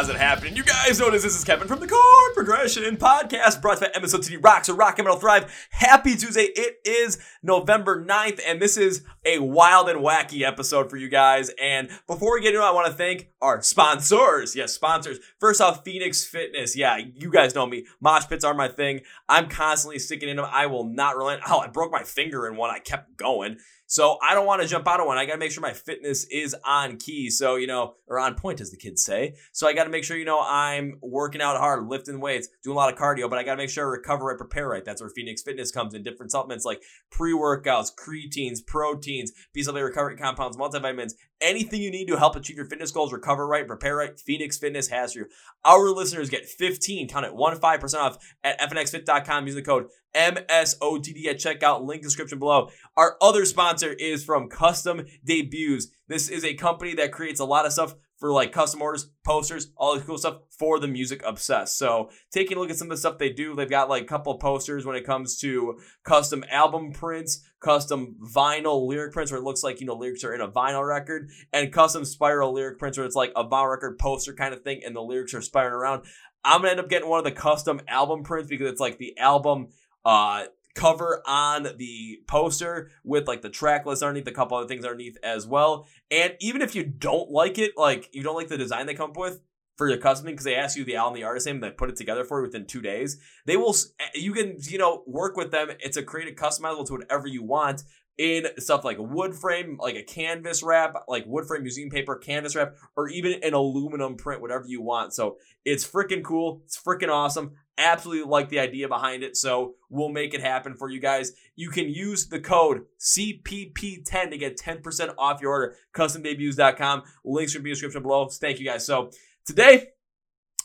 How's it happening? You guys notice this is Kevin from the Chord Progression Podcast, brought to you by City Rocks or Rock and Metal Thrive. Happy Tuesday. It is November 9th, and this is a wild and wacky episode for you guys. And before we get into it, I want to thank our sponsors. Yes, sponsors. First off, Phoenix Fitness. Yeah, you guys know me. Mosh pits are my thing. I'm constantly sticking in them. I will not relent. Oh, I broke my finger in one. I kept going. So I don't want to jump out of one. I got to make sure my fitness is on key. So, you know, or on point, as the kids say. So I got to make sure, you know, I'm working out hard, lifting weights, doing a lot of cardio, but I got to make sure I recover right, prepare right. That's where Phoenix Fitness comes in. Different supplements like pre workouts, creatines, proteins, BCAA recovery compounds, multivitamins, anything you need to help achieve your fitness goals, recover right, prepare right. Phoenix Fitness has you. Our listeners get 15, count it, 1 5% off at fnxfit.com using the code MSOTD at checkout. Link description below. Our other sponsor is from Custom Debuts. This is a company that creates a lot of stuff for like custom orders, posters, all the cool stuff for the music obsessed. So taking a look at some of the stuff they do, they've got like a couple posters when it comes to custom album prints, custom vinyl lyric prints where it looks like, you know, lyrics are in a vinyl record, and custom spiral lyric prints where it's like a vinyl record poster kind of thing and the lyrics are spiraling around. I'm gonna end up getting one of the custom album prints because it's like the album uh cover on the poster with like the track list underneath, a couple other things underneath as well. And even if you don't like it, like you don't like the design they come up with for your custom because they ask you the album, the artist name, they put it together for you within two days. They will, eh, you can, you know, work with them. It's a creative customizable to whatever you want in stuff like a wood frame, like a canvas wrap, like wood frame museum paper, canvas wrap, or even an aluminum print, whatever you want. So it's freaking cool. It's freaking awesome. Absolutely like the idea behind it. So we'll make it happen for you guys. You can use the code CPP10 to get 10% off your order. CustomDebuts.com. Links in the description below. Thank you guys. So today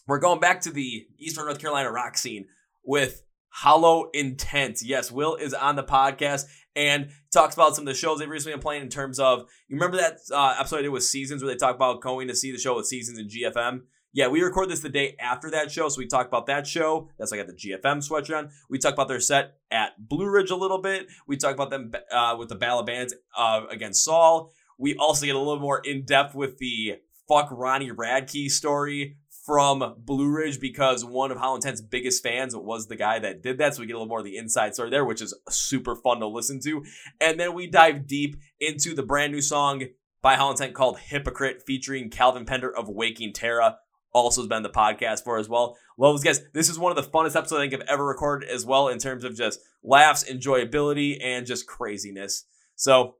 we're going back to the Eastern North Carolina rock scene with Hollow Intent. Yes, Will is on the podcast and talks about some of the shows they've recently been playing in terms of you remember that uh, episode I did with Seasons where they talk about going to see the show with Seasons and GFM. Yeah, we record this the day after that show, so we talk about that show. That's like at the GFM sweatshirt on. We talk about their set at Blue Ridge a little bit. We talk about them uh, with the Battle Bands uh, against Saul. We also get a little more in depth with the fuck Ronnie Radke story from Blue Ridge because one of Hollow Intent's biggest fans was the guy that did that. So we get a little more of the inside story there, which is super fun to listen to. And then we dive deep into the brand new song by Hollow Intent called Hypocrite featuring Calvin Pender of Waking Terra. Also has been the podcast for as well. Well, guys, this is one of the funnest episodes I think I've ever recorded as well in terms of just laughs, enjoyability, and just craziness. So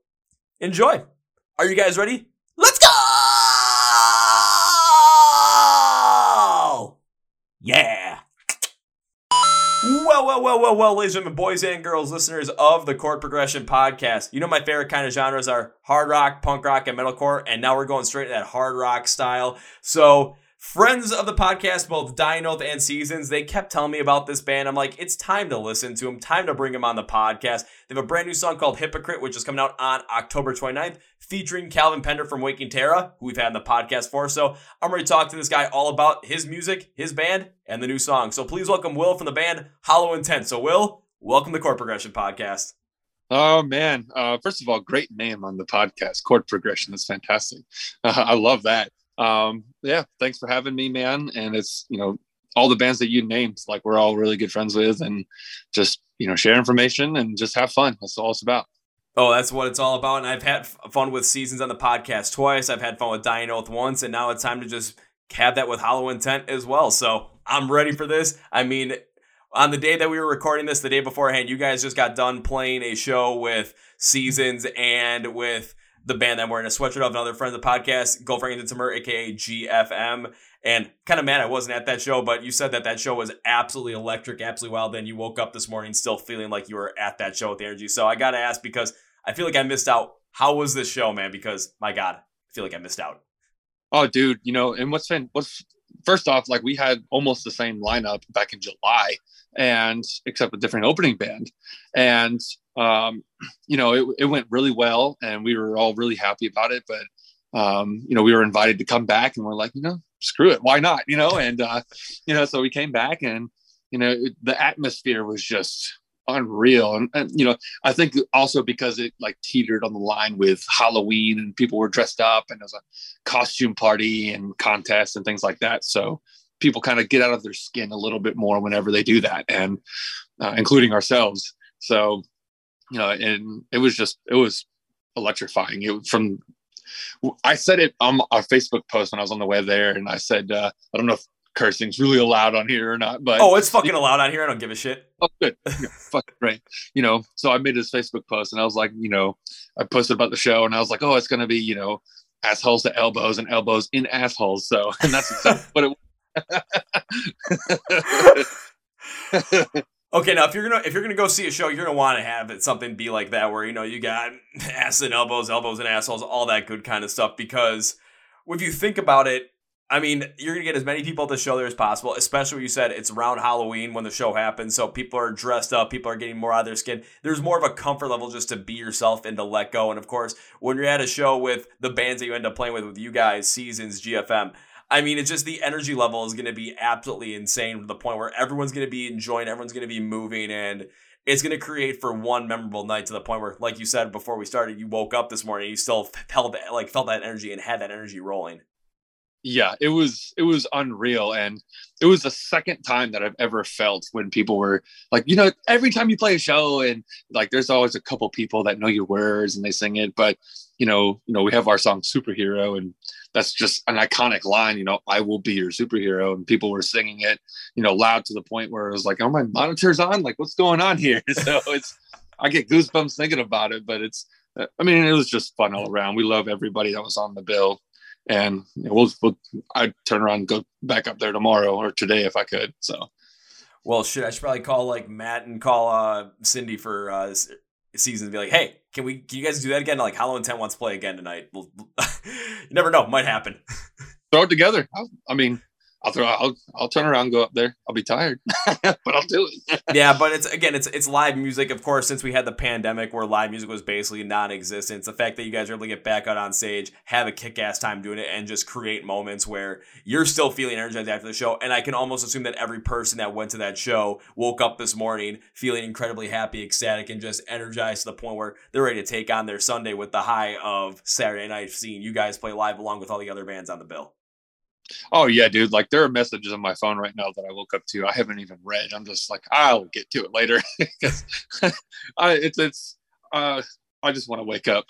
enjoy. Are you guys ready? Let's go! Yeah. Well, well, well, well, well, ladies and gentlemen, boys and girls, listeners of the Chord Progression Podcast. You know my favorite kind of genres are hard rock, punk rock, and metalcore, and now we're going straight to that hard rock style. So friends of the podcast, both Dying Oath and Seasons, they kept telling me about this band. I'm like, it's time to listen to them, time to bring them on the podcast. They have a brand new song called Hypocrite, which is coming out on October 29th, featuring Calvin Pender from Waking Terra, who we've had in the podcast for. So I'm ready to talk to this guy all about his music, his band, and the new song. So please welcome Will from the band Hollow Intent. So, Will, welcome to Chord Progression Podcast. Oh man! Uh, first of all, great name on the podcast. Chord progression is fantastic. Uh, I love that um, yeah, thanks for having me, man. And it's, you know, all the bands that you named, like we're all really good friends with and just, you know, share information and just have fun. That's all it's about. Oh, that's what it's all about. And I've had fun with seasons on the podcast twice. I've had fun with Dying Oath once, and now it's time to just have that with Hollow Intent as well. So I'm ready for this. I mean, on the day that we were recording this, the day beforehand, you guys just got done playing a show with Seasons and with the band that I'm wearing a sweatshirt of, another friend of the podcast, Frank Timmer, aka GFM. And kind of mad I wasn't at that show, but you said that that show was absolutely electric, absolutely wild. Then you woke up this morning still feeling like you were at that show with the energy. So I got to ask because I feel like I missed out. How was this show, man? Because my God, I feel like I missed out. Oh, dude, you know, and what's been, what's, first off, like we had almost the same lineup back in July and except a different opening band. And um, you know, it, it went really well and we were all really happy about it. But, um, you know, we were invited to come back and we're like, you know, screw it. Why not? You know, and, uh, you know, so we came back and, you know, the atmosphere was just unreal. And, and, you know, I think also because it like teetered on the line with Halloween and people were dressed up and it was a costume party and contest and things like that. So people kind of get out of their skin a little bit more whenever they do that, and uh, including ourselves. So, you know, and it was just it was electrifying. It from I said it on our Facebook post when I was on the way there, and I said uh, I don't know if cursing's really allowed on here or not, but oh, it's fucking allowed on here. I don't give a shit. Oh, good, yeah, fucking great. You know, so I made this Facebook post, and I was like, you know, I posted about the show, and I was like, oh, it's gonna be, you know, assholes to elbows and elbows in assholes. So, and that's exactly what it. okay, now if you're gonna if you're gonna go see a show, you're gonna want to have it something be like that, where you know you got ass and elbows, elbows and assholes, all that good kind of stuff. Because if you think about it, I mean, you're gonna get as many people at the show there as possible, especially when you said it's around Halloween when the show happens. So people are dressed up, people are getting more out of their skin. There's more of a comfort level just to be yourself and to let go. And of course, when you're at a show with the bands that you end up playing with, with you guys, Seasons, GFM, I mean, it's just the energy level is going to be absolutely insane to the point where everyone's going to be enjoying, everyone's going to be moving, and it's going to create for one memorable night to the point where, like you said before we started, you woke up this morning, you still felt like felt that energy and had that energy rolling. Yeah it was it was unreal and it was the second time that i've ever felt when people were like you know every time you play a show and like there's always a couple people that know your words and they sing it but you know you know we have our song superhero and that's just an iconic line you know i will be your superhero and people were singing it you know loud to the point where it was like oh my monitors on? Like what's going on here? So it's i get goosebumps thinking about it but it's i mean it was just fun all around. We love everybody that was on the bill. And we'll, we'll I'd turn around and go back up there tomorrow or today if I could. So, well, shit, I should probably call like Matt and call uh, Cindy for uh, season and be like, hey, can we? Can you guys do that again? Like, Hollow Intent wants to play again tonight. We'll, you never know, might happen. Throw it together. I, I mean, I'll throw. I'll I'll turn around, go up there. I'll be tired, but I'll do it. yeah, but it's again, it's it's live music. Of course, since we had the pandemic, where live music was basically non-existent, the fact that you guys are able to get back out on stage, have a kick-ass time doing it, and just create moments where you're still feeling energized after the show. And I can almost assume that every person that went to that show woke up this morning feeling incredibly happy, ecstatic, and just energized to the point where they're ready to take on their Sunday with the high of Saturday night seeing you guys play live along with all the other bands on the bill. Oh yeah, dude. Like there are messages on my phone right now that I woke up to. I haven't even read. I'm just like, I'll get to it later because I it's it's uh I just want to wake up.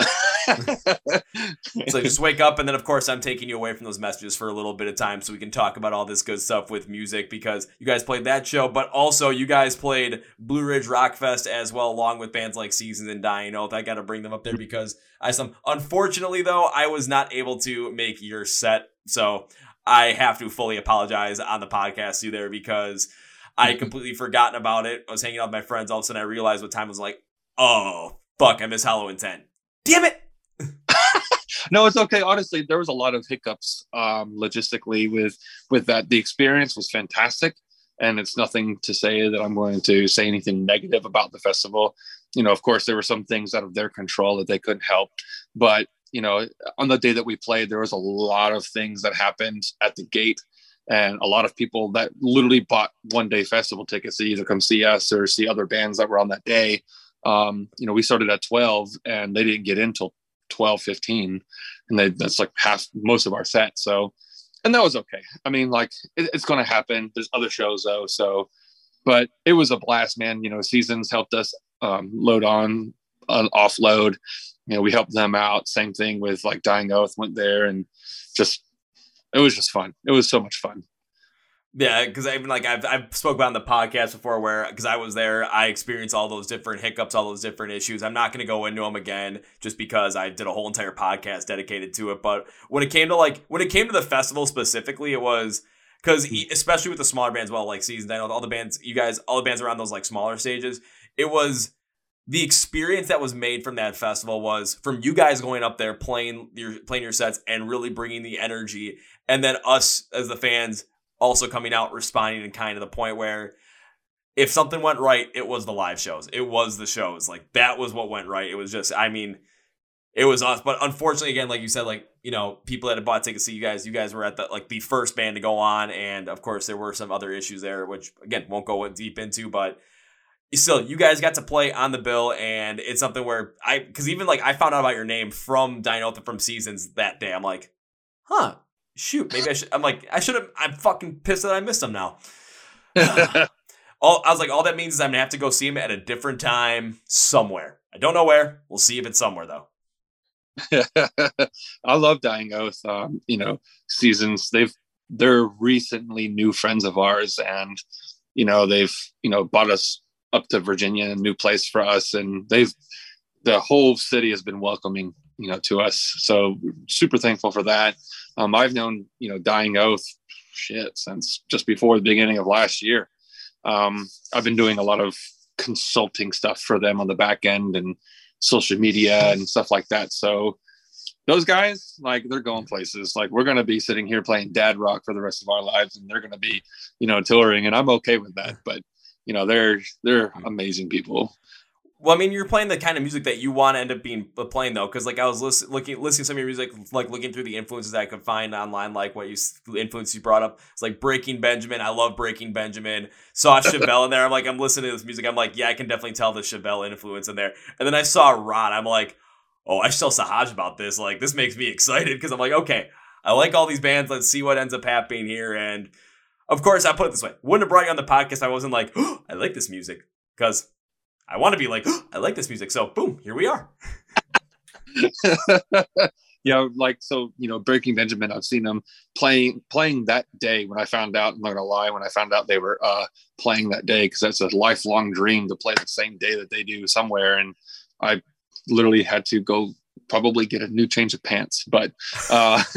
so just wake up and then of course I'm taking you away from those messages for a little bit of time so we can talk about all this good stuff with music because you guys played that show, but also you guys played Blue Ridge Rock Fest as well, along with bands like Seasons and Dying Oath. I gotta bring them up there because I some unfortunately though, I was not able to make your set. So I have to fully apologize on the podcast to there because I mm-hmm. completely forgotten about it. I was hanging out with my friends. All of a sudden, I realized what time was like. Oh fuck! I miss Hollow Intent. Damn it. no, it's okay. Honestly, there was a lot of hiccups um, logistically with with that. The experience was fantastic, and it's nothing to say that I'm going to say anything negative about the festival. You know, of course, there were some things out of their control that they couldn't help, but you know, on the day that we played, there was a lot of things that happened at the gate and a lot of people that literally bought one day festival tickets to either come see us or see other bands that were on that day. Um, you know, we started at 12 and they didn't get in till 12, 15. And they, that's like half most of our set. So, and that was okay. I mean, like it, it's going to happen. There's other shows though. So, but it was a blast, man. You know, seasons helped us um, load on, uh, offload you know, we helped them out. Same thing with like Dying Oath went there and just it was just fun. It was so much fun. Yeah, because even like I've I've spoke about on the podcast before where because I was there, I experienced all those different hiccups, all those different issues. I'm not going to go into them again just because I did a whole entire podcast dedicated to it. But when it came to like when it came to the festival specifically, it was because mm-hmm. especially with the smaller bands, well, like seasons, I know all the bands, you guys, all the bands around those like smaller stages, it was the experience that was made from that festival was from you guys going up there playing your playing your sets and really bringing the energy and then us as the fans also coming out responding and kind of the point where if something went right it was the live shows. It was the shows. Like that was what went right. It was just i mean it was us. But unfortunately again like you said like you know people that had bought tickets to you guys you guys were at the like the first band to go on. And of course there were some other issues there which again won't go deep into but still, you guys got to play on the bill, and it's something where I, because even like I found out about your name from Dinotha from Seasons that day. I'm like, huh, shoot, maybe I should. I'm like, I should have. I'm fucking pissed that I missed him now. all I was like, all that means is I'm gonna have to go see him at a different time somewhere. I don't know where. We'll see if it's somewhere though. I love Dying Oath. Um, you know, seasons they've they're recently new friends of ours, and you know they've you know bought us up to Virginia, a new place for us, and they've the whole city has been welcoming you know to us. So super thankful for that. Um, I've known you know Dying Oath shit since just before the beginning of last year. Um, I've been doing a lot of consulting stuff for them on the back end and social media and stuff like that. So those guys, like they're going places. Like we're gonna be sitting here playing dad rock for the rest of our lives, and they're gonna be, you know, touring, and I'm okay with that. But you know, they're they're amazing people. Well, I mean, you're playing the kind of music that you want to end up being uh, playing, though, because like I was listen, looking, listening to some of your music, like looking through the influences I could find online, like what you influence you brought up. It's like Breaking Benjamin. I love Breaking Benjamin. Saw Chevelle in there. I'm like, I'm listening to this music. I'm like, yeah, I can definitely tell the Chevelle influence in there. And then I saw Ra. I'm like, oh, I should tell Sahaj about this. Like, this makes me excited because I'm like, okay, I like all these bands. Let's see what ends up happening here. And of course, I put it this way: wouldn't have brought you on the podcast. I wasn't like, oh, I like this music because I want to be like, oh, I like this music. So boom, here we are. yeah, like so, you know, Breaking Benjamin, I've seen them playing playing that day when I found out, I'm not gonna lie, when I found out they were uh playing that day, because that's a lifelong dream to play the same day that they do somewhere. And I literally had to go probably get a new change of pants. But uh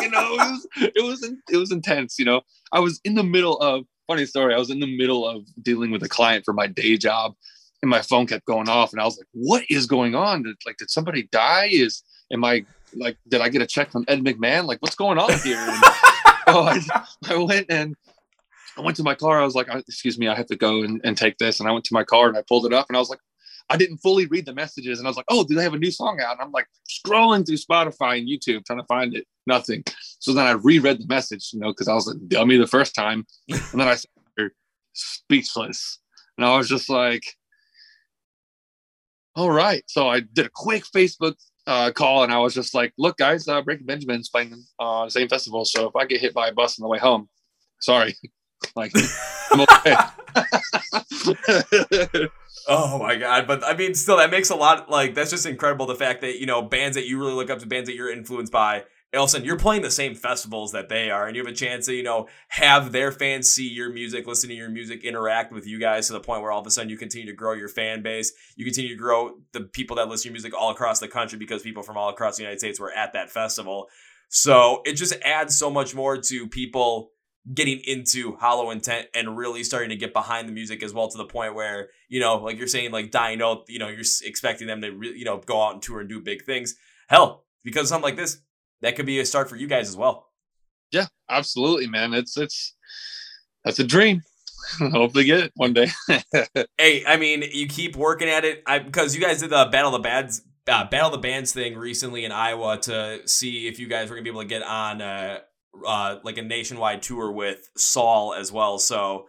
you know, it was it was it was intense, you know. I was in the middle of funny story. I was in the middle of dealing with a client for my day job, and my phone kept going off, and I was like, "What is going on? Did, like, did somebody die? Is am I like, did I get a check from Ed McMahon? Like, what's going on here?" And, oh, I, I went and I went to my car. I was like, "Excuse me, I have to go and, and take this." And I went to my car and I pulled it up, and I was like, I didn't fully read the messages, and I was like, "Oh, do they have a new song out?" And I'm like scrolling through Spotify and YouTube trying to find it. Nothing. So then I reread the message, you know, because I was a dummy the first time, and then I speechless, and I was just like, "All right." So I did a quick Facebook uh, call, and I was just like, "Look, guys, uh, Breaking Benjamin's playing uh, the same festival, so if I get hit by a bus on the way home, sorry." like I'm okay. Oh my god! But I mean, still, that makes a lot. Like that's just incredible. The fact that you know bands that you really look up to, bands that you're influenced by, sudden you're playing the same festivals that they are, and you have a chance to you know have their fans see your music, listen to your music, interact with you guys to the point where all of a sudden you continue to grow your fan base. You continue to grow the people that listen to your music all across the country because people from all across the United States were at that festival. So it just adds so much more to people getting into hollow intent and really starting to get behind the music as well to the point where you know like you're saying like Dying Oath you know you're expecting them to really you know go out and tour and do big things. Hell because something like this that could be a start for you guys as well. Yeah absolutely man. It's it's that's a dream. Hopefully get it one day. Hey i mean you keep working at it. I because you guys did the battle of the bads uh, battle of the bands thing recently in iowa to see if you guys were gonna be able to get on uh uh, like a nationwide tour with Saul as well. So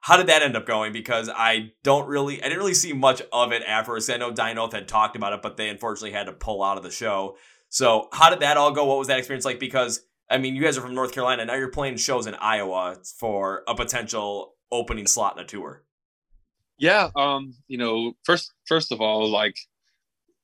how did that end up going? Because I don't really, I didn't really see much of it afterwards. I know Dying Oath had talked about it, but they unfortunately had to pull out of the show. So how did that all go? What was that experience like? Because I mean, you guys are from North Carolina. Now you're playing shows in Iowa for a potential opening slot in a tour. Yeah. Um. You know, first, first of all, like,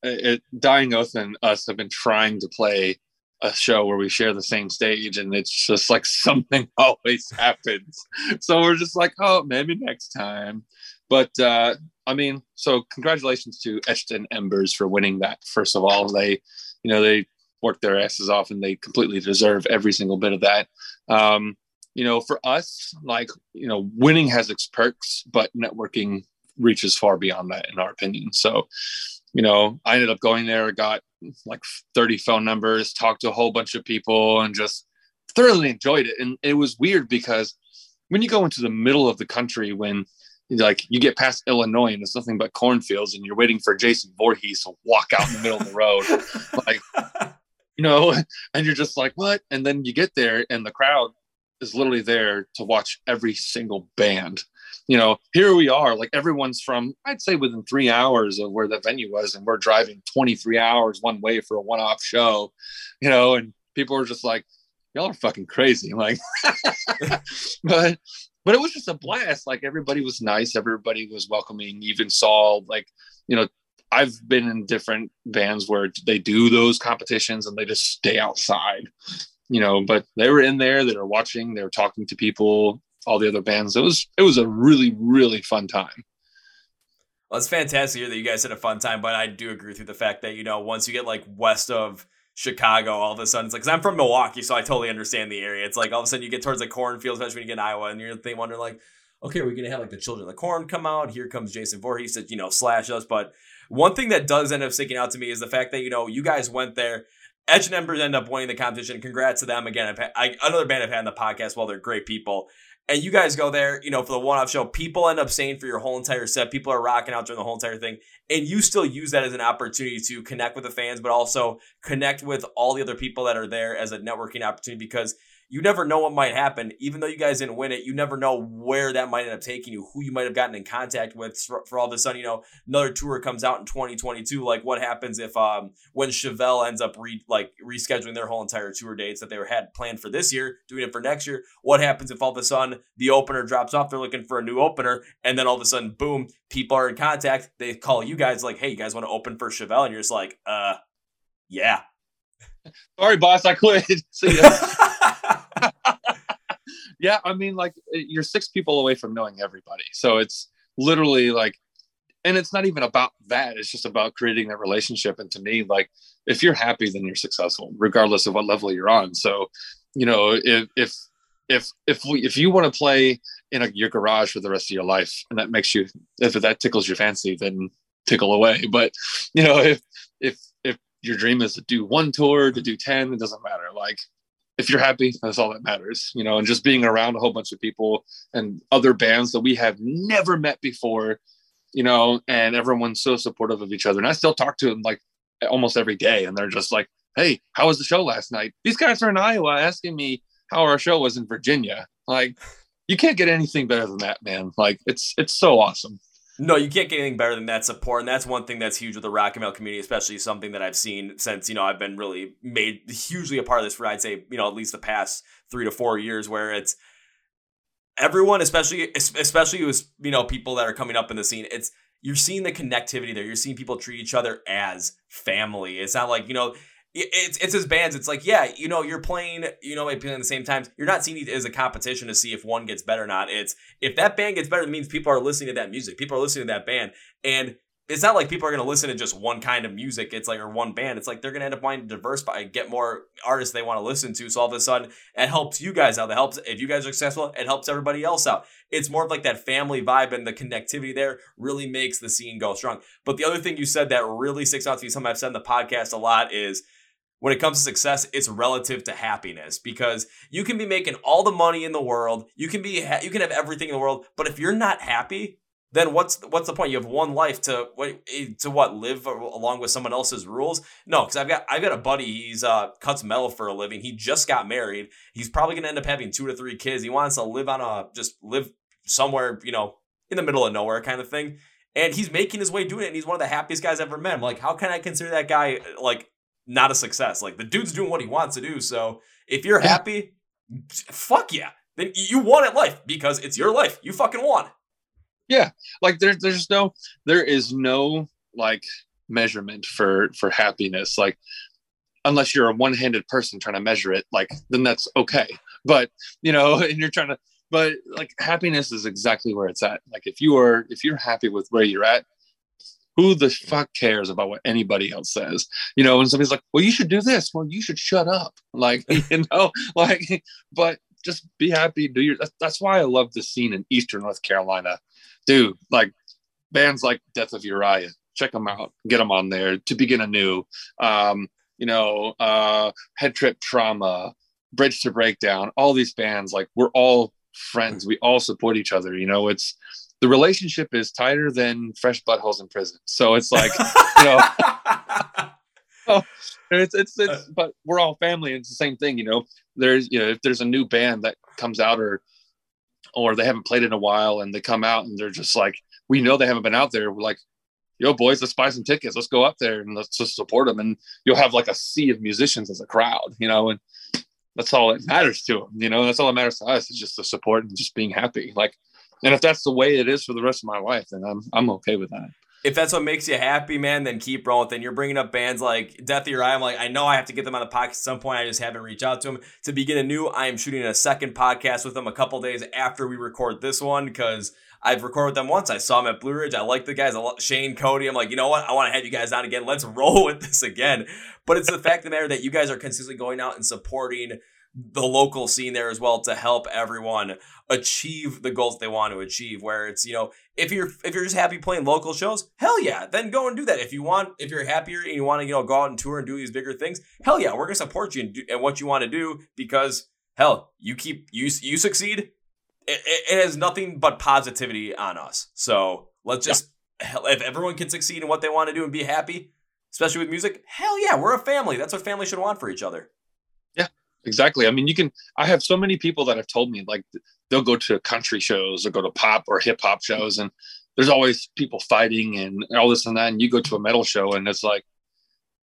it, Dying Oath and us have been trying to play a show where we share the same stage and it's just like something always happens. So we're just like oh maybe next time. But uh i mean so congratulations to in embers for winning that first of all. They you know they worked their asses off and they completely deserve every single bit of that. Um you know for us like you know winning has its perks but networking reaches far beyond that in our opinion. So you know i ended up going there got like 30 phone numbers, talked to a whole bunch of people, and just thoroughly enjoyed it. And it was weird because when you go into the middle of the country, when like you get past Illinois and it's nothing but cornfields, and you're waiting for Jason Voorhees to walk out in the middle of the road, like you know, and you're just like, what? And then you get there, and the crowd is literally there to watch every single band. You know, here we are, like everyone's from, I'd say within three hours of where the venue was, and we're driving 23 hours one way for a one off show, you know, and people were just like, y'all are fucking crazy. Like, but, but it was just a blast. Like everybody was nice. Everybody was welcoming. Even saw like, you know, I've been in different bands where they do those competitions and they just stay outside, you know, but they were in there, they were watching, they were talking to people, all the other bands. It was it was a really, really fun time. Well, it's fantastic that you guys had a fun time, but I do agree with you the fact that, you know, once you get like west of Chicago, all of a sudden it's like, cause I'm from Milwaukee, so I totally understand the area. It's like all of a sudden you get towards the cornfields, especially when you get in Iowa, and you're they wonder like, okay, we're gonna have like the children of the corn come out. Here comes Jason Voorhees to, you know, slash us. But one thing that does end up sticking out to me is the fact that, you know, you guys went there. Edge and Embers end up winning the competition. Congrats to them again. Had, I, another band I've had on the podcast. Well, they're great people. And you guys go there, you know, for the one-off show. People end up staying for your whole entire set. People are rocking out during the whole entire thing, and you still use that as an opportunity to connect with the fans, but also connect with all the other people that are there as a networking opportunity because you never know what might happen. Even though you guys didn't win it, you never know where that might end up taking you, who you might have gotten in contact with for, for all of a sudden, you know, another tour comes out in 2022. Like what happens if um when Chevelle ends up re like rescheduling their whole entire tour dates that they had planned for this year, doing it for next year? What happens if all of a sudden the opener drops off, they're looking for a new opener, and then all of a sudden, boom, people are in contact, they call you guys like, hey, you guys want to open for Chevelle? And you're just like, uh yeah. Sorry, boss, I quit. See ya. Yeah, I mean, like uh, you're six people away from knowing everybody. So it's literally like, and it's not even about that. It's just about creating that relationship. And to me, like, if you're happy, then you're successful, regardless of what level you're on. So, you know, if if if if we, if you want to play in a, your garage for the rest of your life, and that makes you, if that tickles your fancy, then tickle away. But you know, if if if your dream is to do one tour, to do ten, it doesn't matter. Like if you're happy, that's all that matters, you know, and just being around a whole bunch of people and other bands that we have never met before, you know, and everyone's so supportive of each other. And I still talk to them like almost every day, and they're just like, Hey, how was the show last night? These guys are in Iowa asking me how our show was in Virginia. Like, you can't get anything better than that, man. Like, it's it's so awesome. No, you can't get anything better than that support, and that's one thing that's huge with the rock and metal community, especially something that I've seen since you know I've been really made hugely a part of this for I'd say you know at least the past three to four years, where it's everyone, especially especially was you know people that are coming up in the scene. It's you're seeing the connectivity there. You're seeing people treat each other as family. It's not like you know it's it's as bands. It's like yeah, you know, you're playing, you know, playing at the same time. You're not seeing it as a competition to see if one gets better or not. It's if that band gets better, it means people are listening to that music. People are listening to that band, and it's not like people are going to listen to just one kind of music. It's like or one band. It's like they're going to end up wanting to diversify, get more artists they want to listen to. So all of a sudden, it helps you guys out. It helps if you guys are successful. It helps everybody else out. It's more of like that family vibe and the connectivity there really makes the scene go strong. But the other thing you said that really sticks out to me, something I've said in the podcast a lot is when it comes to success, it's relative to happiness because you can be making all the money in the world, you can be you can have everything in the world, but if you're not happy, then what's what's the point? You have one life to what to what live along with someone else's rules? No, because I've got I've got a buddy. He's uh cuts metal for a living. He just got married. He's probably gonna end up having two to three kids. He wants to live on a just live somewhere you know in the middle of nowhere kind of thing. And he's making his way doing it. And he's one of the happiest guys I've ever met. I'm like, how can I consider that guy like not a success. Like the dude's doing what he wants to do. So if you're happy, fuck yeah. Then you won at life because it's your life. You fucking won. Yeah. Like there's there's no there is no like measurement for for happiness. Like unless you're a one-handed person trying to measure it, like then that's okay. But you know, and you're trying to but like happiness is exactly where it's at. Like if you are if you're happy with where you're at, who the fuck cares about what anybody else says? You know, and somebody's like, well, you should do this. Well, you should shut up. Like, you know, like, but just be happy. Do your, that's, that's why I love the scene in Eastern North Carolina. Dude, like bands like Death of Uriah, check them out, get them on there to begin anew. Um, you know, uh, Head Trip Trauma, Bridge to Breakdown, all these bands, like we're all friends. We all support each other. You know, it's, the relationship is tighter than fresh buttholes in prison. So it's like, you know, oh, it's, it's, it's, uh, but we're all family. It's the same thing, you know, there's, you know, if there's a new band that comes out or, or they haven't played in a while and they come out and they're just like, we know they haven't been out there. We're like, yo, boys, let's buy some tickets. Let's go up there and let's just support them. And you'll have like a sea of musicians as a crowd, you know, and that's all that matters to them. You know, that's all that matters to us is just the support and just being happy. Like, and if that's the way it is for the rest of my life, then I'm, I'm okay with that if that's what makes you happy, man, then keep rolling. And you're bringing up bands like Death of Uriah. I'm like, I know I have to get them on the podcast at some point. I just haven't reached out to them. To begin a new, I am shooting a second podcast with them a couple days after we record this one because I've recorded them once. I saw them at Blue Ridge. I like the guys. Shane Cody. I'm like, you know what? I want to have you guys on again. Let's roll with this again. But it's the fact of the matter that you guys are consistently going out and supporting the local scene there as well to help everyone achieve the goals they want to achieve where it's you know if you're if you're just happy playing local shows hell yeah then go and do that. If you want if you're happier and you want to you know go out and tour and do these bigger things hell yeah we're gonna support you and, do, and what you want to do because hell you keep you you succeed it, it, has nothing but positivity on us. So let's just yeah. hell, if everyone can succeed in what they want to do and be happy especially with music hell yeah we're a family. That's what family should want for each other exactly. I mean you can i have so many people that have told me like they'll go to country shows or go to pop or hip hop shows and there's always people fighting and all this and that and you go to a metal show and it's like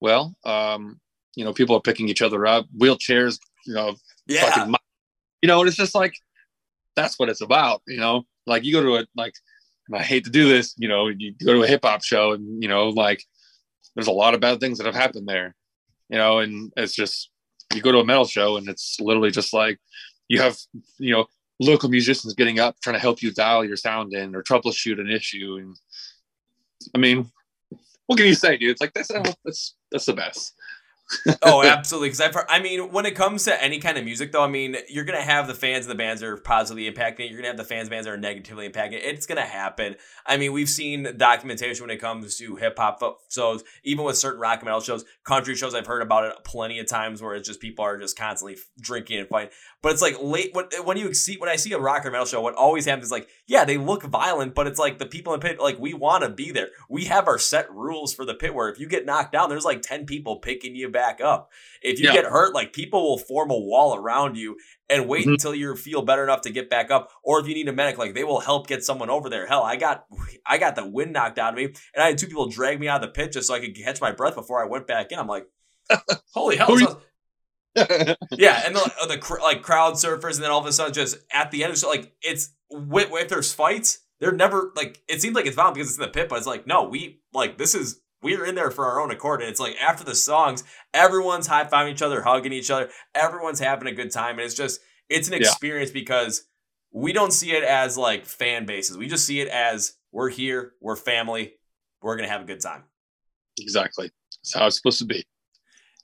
well um you know people are picking each other up wheelchairs you know yeah. fucking, you know it's just like that's what it's about you know? Like you go to a like and i hate to do this you know you go to a hip hop show and you know like there's a lot of bad things that have happened there you know and it's just you go to a metal show and it's literally just like you have you know local musicians getting up trying to help you dial your sound in or troubleshoot an issue. And i mean what can you say dude? It's like that's that's that's the best oh, absolutely. Because I've heard, I mean, when it comes to any kind of music, though, I mean, you're gonna have the fans and the bands that are positively impacting it. You're gonna have the fans bands that are negatively impacting it. It's gonna happen. I mean, we've seen documentation when it comes to hip hop shows, even with certain rock and metal shows, country shows. I've heard about it plenty of times where it's just people are just constantly drinking and fighting. But it's like late when when you see when I see a rock or metal show, what always happens is like, yeah, they look violent, but it's like the people in pit, like we want to be there. We have our set rules for the pit where if you get knocked down, there's like ten people picking you back up. If you yeah. get hurt, like people will form a wall around you and wait mm-hmm. until you feel better enough to get back up. Or if you need a medic, like they will help get someone over there. Hell, I got I got the wind knocked out of me, and I had two people drag me out of the pit just so I could catch my breath before I went back in. I'm like, holy hell! yeah, and the, the like crowd surfers, and then all of a sudden, just at the end, so like it's if there's fights, they're never like it seems like it's violent because it's in the pit, but it's like no, we like this is we're in there for our own accord. And it's like after the songs, everyone's high fiving each other, hugging each other, everyone's having a good time. And it's just, it's an experience yeah. because we don't see it as like fan bases. We just see it as we're here, we're family, we're gonna have a good time. Exactly. That's how it's supposed to be.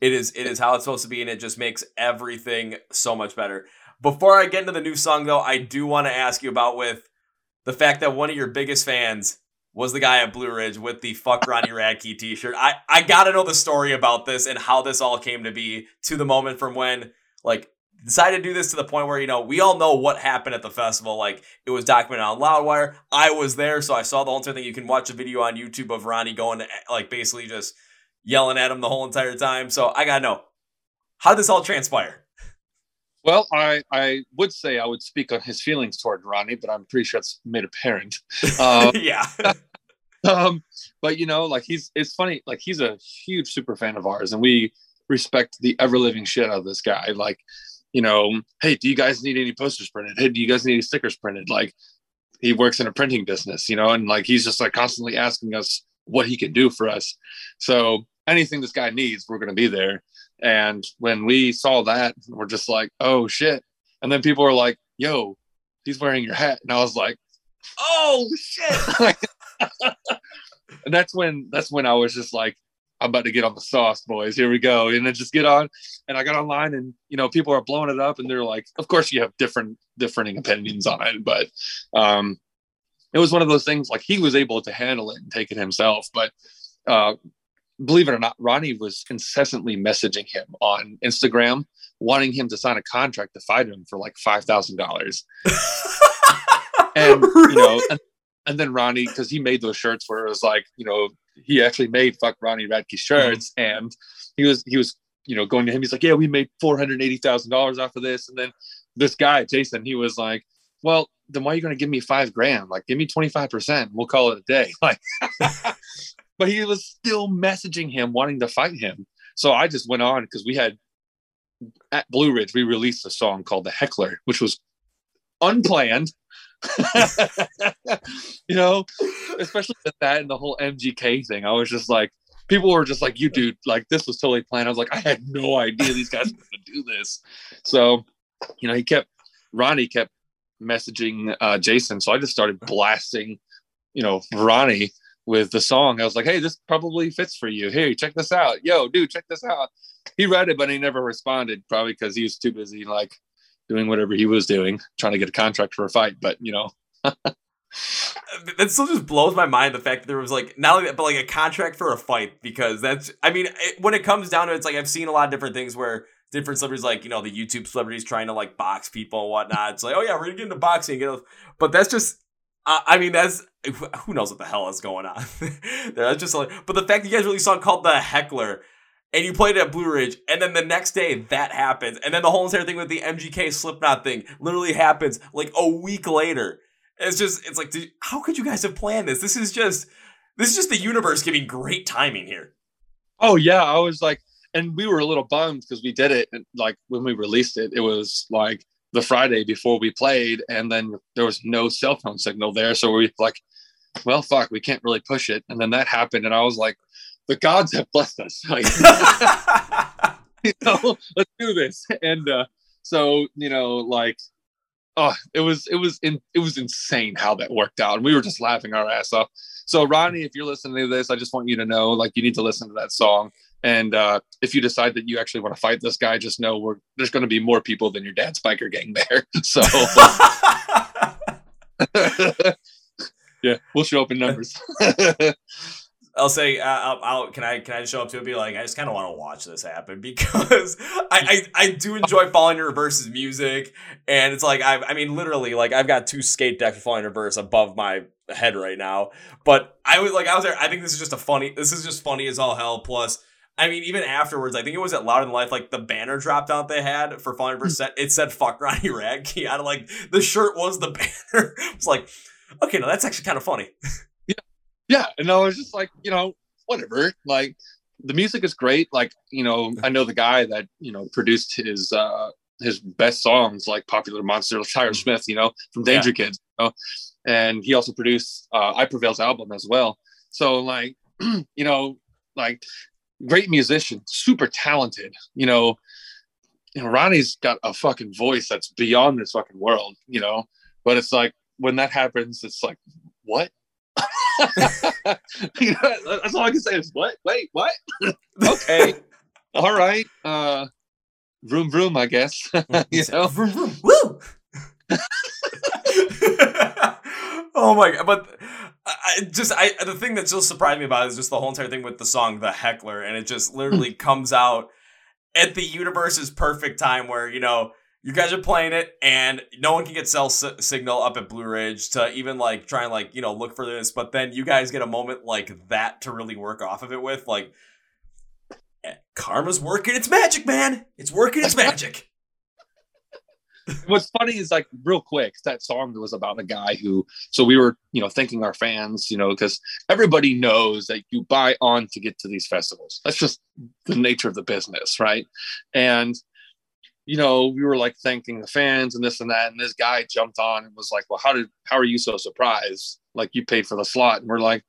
It is it is how it's supposed to be, and it just makes everything so much better. Before I get into the new song though, I do want to ask you about with the fact that one of your biggest fans was the guy at Blue Ridge with the fuck Ronnie Radke t-shirt. I, I gotta know the story about this and how this all came to be to the moment from when like decided to do this to the point where you know we all know what happened at the festival like it was documented on loudwire i was there so i saw the whole entire thing you can watch a video on youtube of ronnie going like basically just yelling at him the whole entire time so i gotta know how did this all transpire well, I, I would say I would speak on his feelings toward Ronnie, but I'm pretty sure it's made apparent. Um, yeah. um, but you know, like he's it's funny, like he's a huge super fan of ours, and we respect the ever living shit out of this guy. Like, you know, hey, do you guys need any posters printed? Hey, do you guys need any stickers printed? Like, he works in a printing business, you know, and like he's just like constantly asking us what he can do for us. So anything this guy needs, we're gonna be there. And when we saw that, we're just like, oh shit. And then people were like, yo, he's wearing your hat. And I was like, oh shit. and that's when that's when I was just like, I'm about to get on the sauce, boys. Here we go. And then just get on. And I got online and you know, people are blowing it up and they're like, of course you have different differing opinions on it, but um it was one of those things like he was able to handle it and take it himself. But uh believe it or not, Ronnie was incessantly messaging him on Instagram, wanting him to sign a contract to fight him for like five thousand dollars. and really? you know, and, and then Ronnie, because he made those shirts where it was like, you know, he actually made fuck Ronnie Radke shirts, mm-hmm. and he was he was you know going to him. He's like, yeah, we made four hundred eighty thousand dollars off of this, and then this guy Jason, he was like, well, then why are you going to give me five grand? Like, give me 25%. We'll call it a day. Like, but he was still messaging him, wanting to fight him. So I just went on because we had at Blue Ridge, we released a song called The Heckler, which was unplanned. you know, especially with that and the whole MGK thing. I was just like, people were just like, you dude, like this was totally planned. I was like, I had no idea these guys were gonna do this. So, you know, he kept Ronnie kept messaging uh, Jason. So I just started blasting, you know, Ronnie with the song. I was like, hey, this probably fits for you. Hey, check this out. Yo, dude, check this out. He read it, but he never responded, probably because he was too busy, like doing whatever he was doing, trying to get a contract for a fight. But, you know, that still just blows my mind the fact that there was like not only that but like a contract for a fight because that's i mean it, when it comes down to it, it's like i've seen a lot of different things where different celebrities like you know the youtube celebrities trying to like box people and whatnot. It's like oh yeah we're gonna get into boxing but that's just i mean that's who knows what the hell is going on? That's just like but the fact that you guys really saw called the heckler and you played it at Blue Ridge, and then the next day that happens, and then the whole entire thing with the MGK Slipknot thing literally happens like a week later. It's just, it's like, dude, how could you guys have planned this? This is just, this is just the universe giving great timing here. Oh yeah, I was like, and we were a little bummed because we did it and like when we released it. It was like the Friday before we played, and then there was no cell phone signal there, so we like, well, fuck, we can't really push it. And then that happened, and I was like, the gods have blessed us. Like, you know, let's do this. And uh, so you know, like oh, it was it was in, it was insane how that worked out, and we were just laughing our ass off. So Ronnie, if you're listening to this, I just want you to know, like, you need to listen to that song. And uh, if you decide that you actually want to fight this guy, just know we're there's going to be more people than your dad's biker gang there. So yeah, we'll show up in numbers. I'll say, uh, I'll, I'll, can I can I show up to it and be like, I just kind of want to watch this happen because I, I, I do enjoy Falling in Reverse's music, and it's like I I mean literally like I've got two skate decks of Falling in Reverse above my head right now, but I was like I was there. I think this is just a funny. This is just funny as all hell. Plus. I mean, even afterwards, I think it was at Louder Than Life, like the banner dropped out they had for Falling in Reverse. It said "fuck Ronnie Radke." I like the shirt was the banner. it's like, okay, no, that's actually kind of funny yeah and i was just like you know whatever like the music is great like you know i know the guy that you know produced his uh his best songs like popular monster tyler mm. smyth you know from danger yeah. kids you know? and he also produced uh i prevail's album as well so like you know like great musician super talented you know you know ronnie's got a fucking voice that's beyond this fucking world you know but it's like when that happens it's like what you know, that's all I can say is what? Wait, what? okay, all right. Uh, vroom vroom, I guess. you know, vroom vroom, woo. oh my god! But I just I the thing that just surprised me about it is just the whole entire thing with the song "The Heckler," and it just literally comes out at the universe's perfect time where you know you guys are playing it and no one can get cell s- signal up at blue ridge to even like try and like you know look for this but then you guys get a moment like that to really work off of it with like eh, karma's working its magic man! It's working its magic! What's funny is like real quick that song was about a guy who so we were you know thanking our fans you know because everybody knows that you buy on to get to these festivals. That's just the nature of the business right? And you know, we were like thanking the fans and this and that. And this guy jumped on and was like, Well, how did how are you so surprised? Like you paid for the slot. And we're like,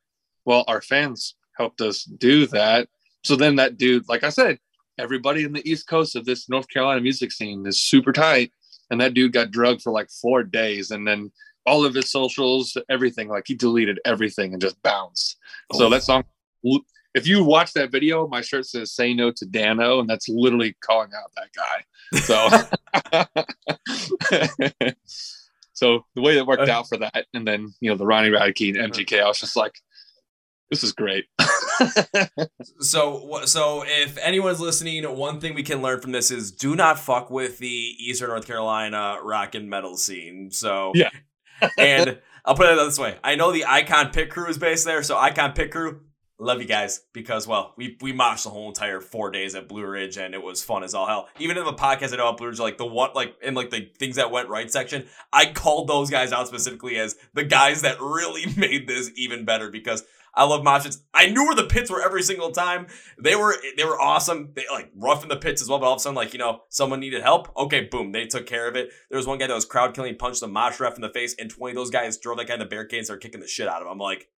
Well, our fans helped us do that. So then that dude, like I said, everybody in the East Coast of this North Carolina music scene is super tight. And that dude got drugged for like four days. And then all of his socials, everything, like he deleted everything and just bounced. Oh. So that song if you watch that video, my shirt says "Say No to Dano," and that's literally calling out that guy. So, so the way that worked uh, out for that, and then you know the Ronnie Radke and MGK, I was just like, this is great. so, so if anyone's listening, one thing we can learn from this is do not fuck with the Eastern North Carolina rock and metal scene. So, yeah, and I'll put it this way: I know the Icon Pit Crew is based there, so Icon Pit Crew Love you guys because well, we we moshed the whole entire four days at Blue Ridge and it was fun as all hell. Even in the podcast I know Blue Ridge, like the one like in like the things that went right section, I called those guys out specifically as the guys that really made this even better because I love mosh pits. I knew where the pits were every single time. They were they were awesome. They like rough in the pits as well, but all of a sudden, like, you know, someone needed help. Okay, boom, they took care of it. There was one guy that was crowd killing, punched the mosh ref in the face, and 20 of those guys drove that guy in the barricade and started kicking the shit out of him. I'm like,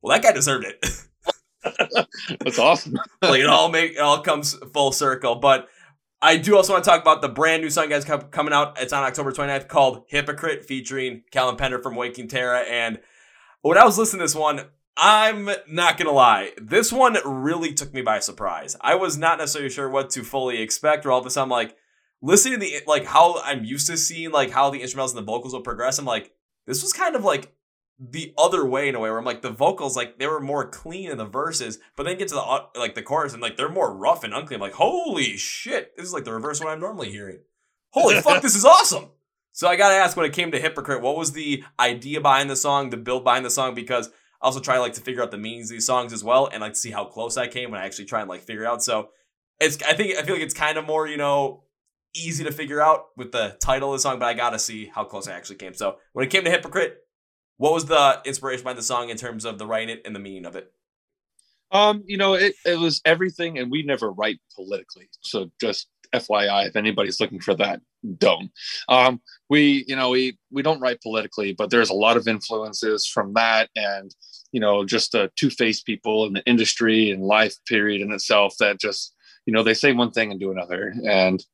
well, that guy deserved it. That's awesome. like it all make it all comes full circle. But I do also want to talk about the brand new song guys coming out. It's on October 29th called Hypocrite featuring Calvin Pender from Waking Terra. And when I was listening to this one, I'm not gonna lie, this one really took me by surprise. I was not necessarily sure what to fully expect, or all of a sudden, like listening to the like how I'm used to seeing like how the instrumentals and the vocals will progress. I'm like, this was kind of like the other way in a way where I'm like the vocals like they were more clean in the verses, but then get to the like the chorus and like they're more rough and unclean. I'm like holy shit, this is like the reverse of what I'm normally hearing. Holy fuck, this is awesome. So I gotta ask when it came to Hypocrite, what was the idea behind the song, the build behind the song? Because I also try like to figure out the meanings of these songs as well, and like see how close I came when I actually try and like figure out. So it's I think I feel like it's kind of more you know easy to figure out with the title of the song, but I gotta see how close I actually came. So when it came to Hypocrite, what was the inspiration behind the song in terms of the writing it and the meaning of it? Um, you know, it, it was everything, and we never write politically. So just FYI, if anybody's looking for that, don't. Um, we, you know, we we don't write politically, but there's a lot of influences from that, and you know, just the two-faced people in the industry and life period in itself that just, you know, they say one thing and do another, and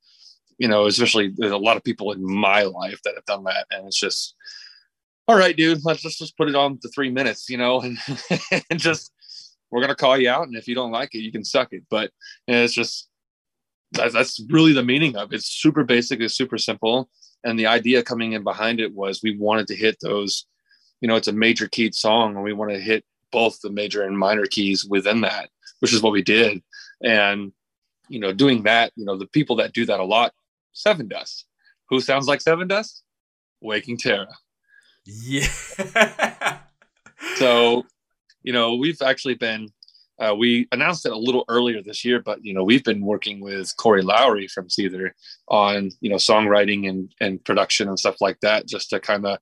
you know, especially there's a lot of people in my life that have done that, and it's just all right, dude, let's, let's just put it on to three minutes, you know, and, and just, we're going to call you out. And if you don't like it, you can suck it. But it's just, that's, that's really the meaning of it. It's super basic. It's super simple. And the idea coming in behind it was we wanted to hit those, you know, it's a major keyed song and we want to hit both the major and minor keys within that, which is what we did. And, you know, doing that, you know, the people that do that a lot, Sevendust. Who sounds like Sevendust? Waking Terra. Yeah. so, you know, we've actually been uh, we announced it a little earlier this year, but you know, we've been working with Corey Lowery from Seether on you know songwriting and and production and stuff like that, just to kind of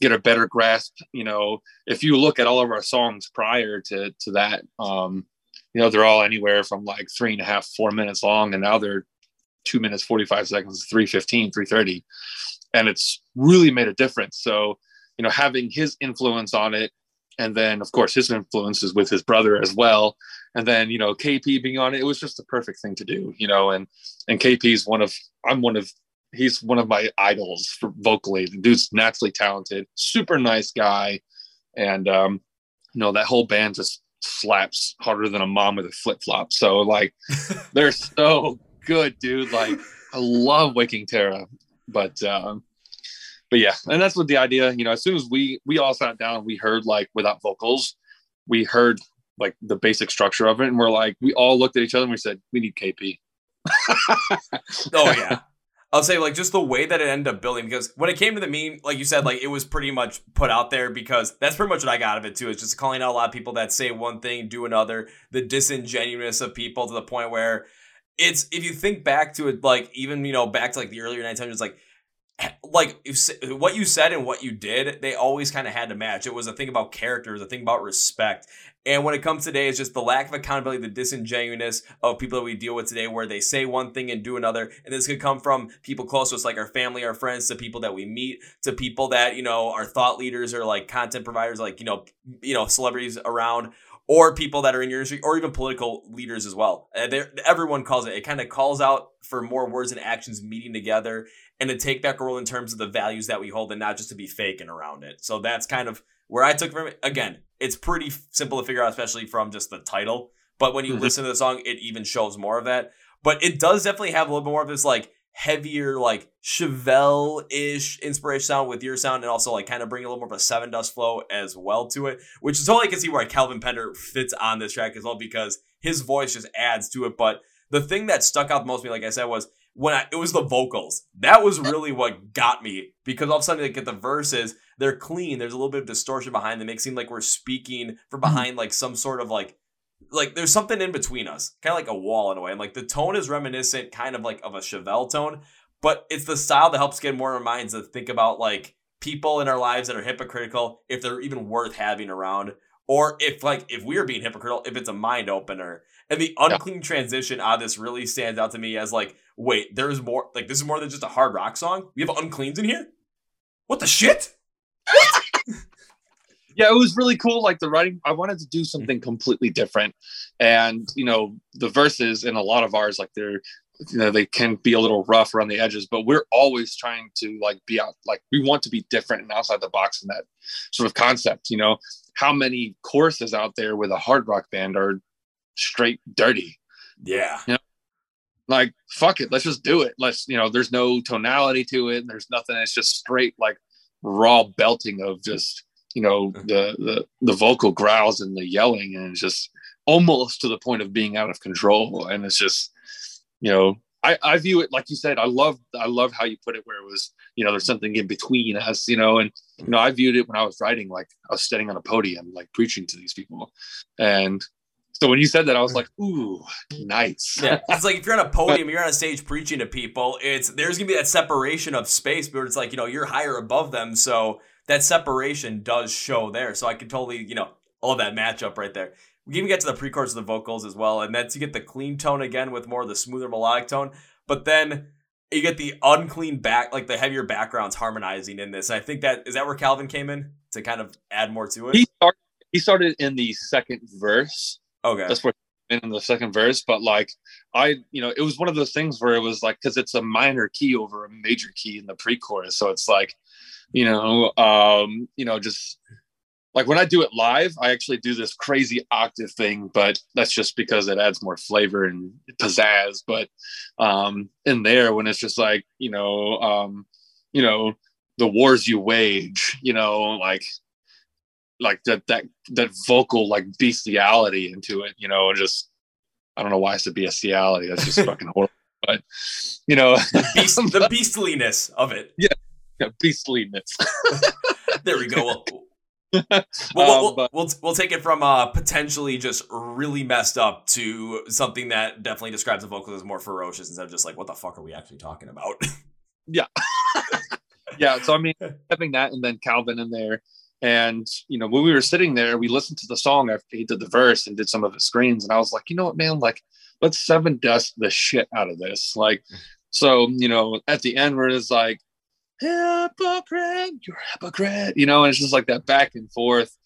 get a better grasp. You know, if you look at all of our songs prior to to that, um, you know, they're all anywhere from like three and a half, four minutes long, and now they're two minutes, 45 seconds, 315, 330. And it's really made a difference. So you know, having his influence on it, and then of course his influences with his brother as well, and then you know KP being on it, it was just the perfect thing to do, you know, and and KP's one of I'm one of he's one of my idols for vocally. The dude's naturally talented, super nice guy, and um, you know that whole band just slaps harder than a mom with a flip flop. So like, they're so good, dude. Like I love Waking Terra, but um, but yeah, and that's what the idea. You know, as soon as we we all sat down, we heard like without vocals, we heard like the basic structure of it, and we're like, we all looked at each other and we said, we need KP. oh yeah. I'll say like just the way that it ended up building because when it came to the meme, like you said, like it was pretty much put out there because that's pretty much what I got out of it too. It's just calling out a lot of people that say one thing, do another, the disingenuousness of people to the point where it's if you think back to it, like even you know back to like the earlier 1900s, like like what you said and what you did, they always kind of had to match. It was a thing about character, a thing about respect. And when it comes today, it's just the lack of accountability, the disingenuousness of people that we deal with today, where they say one thing and do another. And this could come from people close to us, like our family, our friends, to people that we meet, to people that you know are thought leaders or like content providers, like you know, you know, celebrities around or people that are in your industry, or even political leaders as well. Uh, everyone calls it. It kind of calls out for more words and actions meeting together, and to take back a role in terms of the values that we hold, and not just to be faking around it. So that's kind of where I took from it. Again, it's pretty simple to figure out, especially from just the title. But when you mm-hmm. listen to the song, it even shows more of that. But it does definitely have a little bit more of this like heavier, like Chevelle ish inspiration sound with your sound, and also like kind of bring a little more of a Sevendust flow as well to it, which is totally I can see why Calvin Pender fits on this track as well because his voice just adds to it. But the thing that stuck out the most to me, like I said, was when I, it was the vocals. That was really what got me because all of a sudden, like, get the verses, they're clean. There's a little bit of distortion behind them. It makes seem like we're speaking from mm-hmm. behind like some sort of like like there's something in between us, kind of like a wall in a way. And like the tone is reminiscent, kind of like of a Chevelle tone, but it's the style that helps get more our minds to think about like people in our lives that are hypocritical, if they're even worth having around, or if like if we're being hypocritical, if it's a mind opener. And the unclean yeah. transition out of this really stands out to me as like, wait, there's more. Like this is more than just a hard rock song. We have uncleans in here. What the shit? Yeah, it was really cool. Like the writing, I wanted to do mm-hmm. something completely different, and you know, the verses in a lot of ours, like they're you know they can be a little rough around the edges but we're always trying to like be out like we want to be different and outside the box in that sort of concept you know? How many choruses out there with a hard rock band are straight dirty? Yeah. You know? Like fuck it let's just do it. Let's you know there's no tonality to it and there's nothing it's just straight like raw belting of just you know mm-hmm. the the the vocal growls and the yelling and it's just almost to the point of being out of control. And it's just you know I, I view it like you said i love i love how you put it where it was you know there's something in between us you know and you know i viewed it when i was writing like i was standing on a podium like preaching to these people. And so when you said that i was like ooh nice. Yeah it's like if you're on a podium you're on a stage preaching to people it's there's gonna be that separation of space but it's like you know you're higher above them. So that separation does show there. So I can totally, you know, all that matchup right there. We even get to the pre-chorus of the vocals as well, and that's you get the clean tone again with more of the smoother melodic tone, but then you get the unclean back, like the heavier backgrounds harmonizing in this. I think that is that where Calvin came in to kind of add more to it. He started, he started in the second verse. Okay, that's where in the second verse, but like I, you know, it was one of those things where it was like because it's a minor key over a major key in the pre-chorus, so it's like you know um you know just like when i do it live i actually do this crazy octave thing but that's just because it adds more flavor and pizzazz. But um in there when it's just like you know um you know the wars you wage you know like like that that that vocal like bestiality into it you know just i don't know why it's a bestiality that's just fucking horrible but you know. The, beast, the beastliness of it. Yeah beastliness. there we go. We'll, we'll, um, but, we'll, we'll, take it from uh, potentially just really messed up to something that definitely describes the vocals as more ferocious instead of just like, what the fuck are we actually talking about? yeah. yeah. So, I mean, having that and then Calvin in there. And, you know, when we were sitting there, we listened to the song after he did the verse and did some of his screens. And I was like, you know what, man, like, let's Sevendust the shit out of this. Like, so, you know, at the end where it's like, hypocrite, you're a hypocrite, you know, and it's just like that back and forth,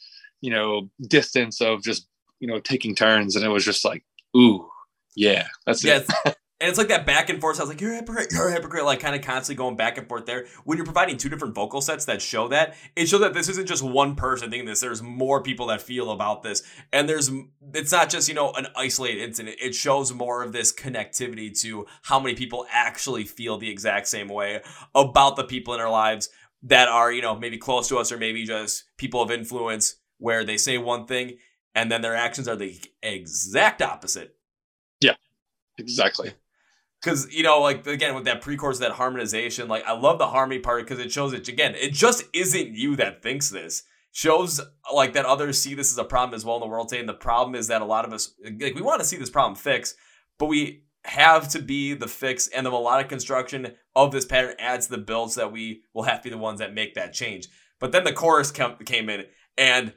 you know, distance of just, you know, taking turns. And it was just like, ooh, yeah, that's yeah, it. And it's like that back and forth. I was like, you're a hypocrite, you're a hypocrite, like kind of constantly going back and forth there. When you're providing two different vocal sets that show that, it shows that this isn't just one person thinking this. There's more people that feel about this. And there's, it's not just, you know, an isolated incident. It shows more of this connectivity to how many people actually feel the exact same way about the people in our lives that are, you know, maybe close to us or maybe just people of influence where they say one thing and then their actions are the exact opposite. Yeah, exactly because you know like again with that pre-chorus that harmonization like i love the harmony part because it shows it again it just isn't you that thinks this. Shows like that others see this as a problem as well in the world today and the problem is that a lot of us like we want to see this problem fixed but we have to be the fix and the melodic construction of this pattern adds the builds that we will have to be the ones that make that change. But then the chorus came in and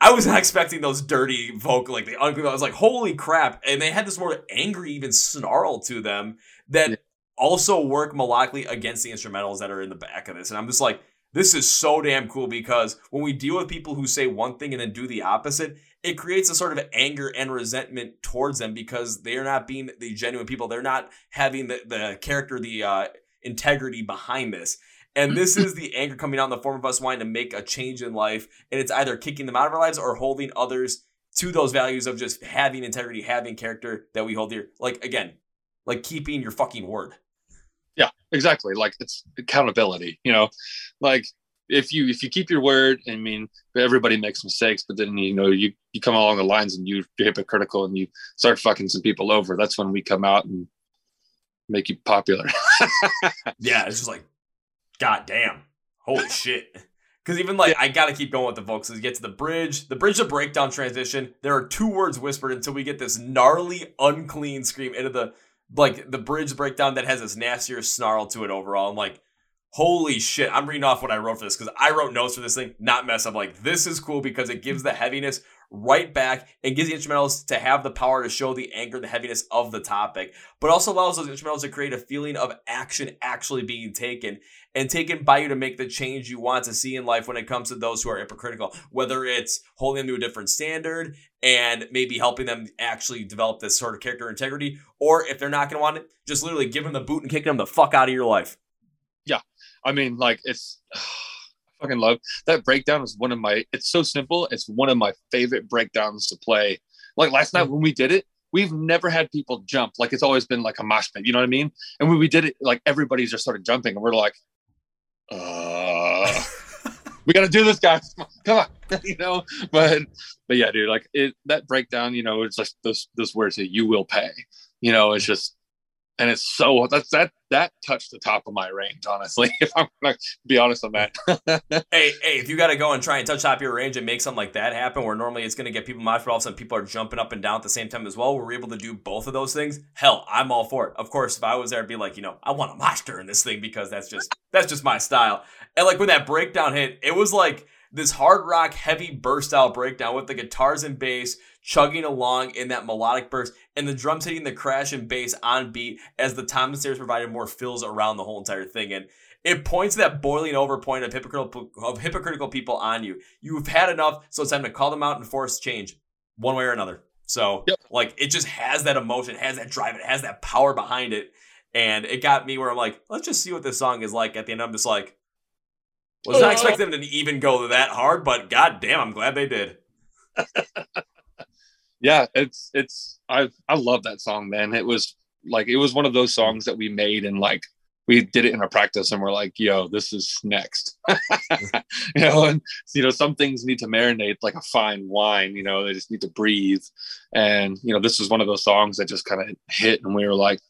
I was not expecting those dirty vocal, like the ugly. I was like, holy crap! And they had this more angry, even snarl to them that yeah. also work melodically against the instrumentals that are in the back of this. And I'm just like, this is so damn cool because when we deal with people who say one thing and then do the opposite, it creates a sort of anger and resentment towards them because they're not being the genuine people. They're not having the, the character, the uh, integrity behind this. And this is the anger coming out in the form of us wanting to make a change in life. And it's either kicking them out of our lives or holding others to those values of just having integrity, having character that we hold dear. Like, again, like keeping your fucking word. Yeah, exactly. Like it's accountability, you know, like if you if you keep your word i mean everybody makes mistakes but then you know you you come along the lines and you, you're hypocritical and you start fucking some people over that's when we come out and make you popular yeah it's just like God damn. Holy shit. Because even like. I gotta keep going with the vocals. We get to the bridge, the bridge to breakdown transition. There are two words whispered until we get this gnarly, unclean scream into the like the bridge breakdown that has this nastier snarl to it overall. I'm like, holy shit! I'm reading off what I wrote for this because I wrote notes for this thing, not mess up. Like this is cool because it gives the heaviness right back and gives the instrumentals to have the power to show the anger, the heaviness of the topic, but also allows those instrumentals to create a feeling of action actually being taken and taken by you to make the change you want to see in life when it comes to those who are hypocritical, whether it's holding them to a different standard and maybe helping them actually develop this sort of character integrity, or if they're not going to want it, just literally giving them the boot and kicking them the fuck out of your life. Yeah. I mean, like, it's. fucking love. That breakdown is one of my it's so simple it's one of my favorite breakdowns to play. Like last night when we did it we've never had people jump. Like it's always been like a mosh pit you know what i mean? And when we did it like everybody just started jumping and we're like uh we got to do this guys. Come on you know? But but yeah dude like it that breakdown you know it's just those those words that you will pay. You know it's just and it's so that's that that touched the top of my range honestly if i'm gonna be honest on that. Hey hey if you gotta go and try and touch top of your range and make something like that happen where normally it's gonna get people for all of a sudden people are jumping up and down at the same time as well we're able to do both of those things hell i'm all for it. Of course if i was there i'd be like you know i want a master in this thing because that's just that's just my style. And like when that breakdown hit it was like this hard rock heavy burst out breakdown with the guitars and bass chugging along in that melodic burst and the drums hitting the crash and bass on beat as the tom and stairs provided more fills around the whole entire thing. And it points to that boiling over point of hypocritical of hypocritical people on you. You've had enough so it's time to call them out and force change one way or another. So yep. like it just has that emotion has that drive it has that power behind it. And it got me where i'm like let's just see what this song is like at the end. I'm just like was not expecting them to even go that hard, but god damn, I'm glad they did. yeah, it's it's I I love that song, man. It was like it was one of those songs that we made and like we did it in our practice and we're like, yo, this is next. you know, and you know, some things need to marinate like a fine wine, you know, they just need to breathe. And you know, this was one of those songs that just kind of hit and we were like,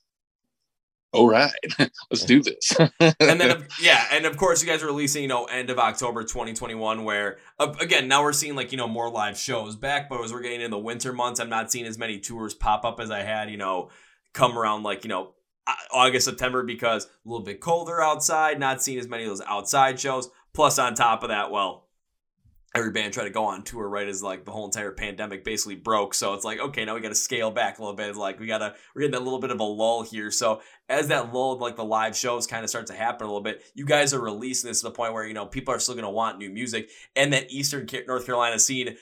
all right, let's do this. and then, yeah, and of course, you guys are releasing, you know, end of October 2021, where uh, again, now we're seeing like, you know, more live shows back, but as we're getting in the winter months, I'm not seeing as many tours pop up as I had, you know, come around like, you know, August, September, because a little bit colder outside, not seeing as many of those outside shows. Plus, on top of that, well, every band tried to go on tour right as like the whole entire pandemic basically broke. So it's like okay now we got to scale back a little bit. Like we gotta we're getting a little bit of a lull here. So as that lull like the live shows kind of start to happen a little bit you guys are releasing this to the point where you know people are still to want new music. And that eastern north carolina scene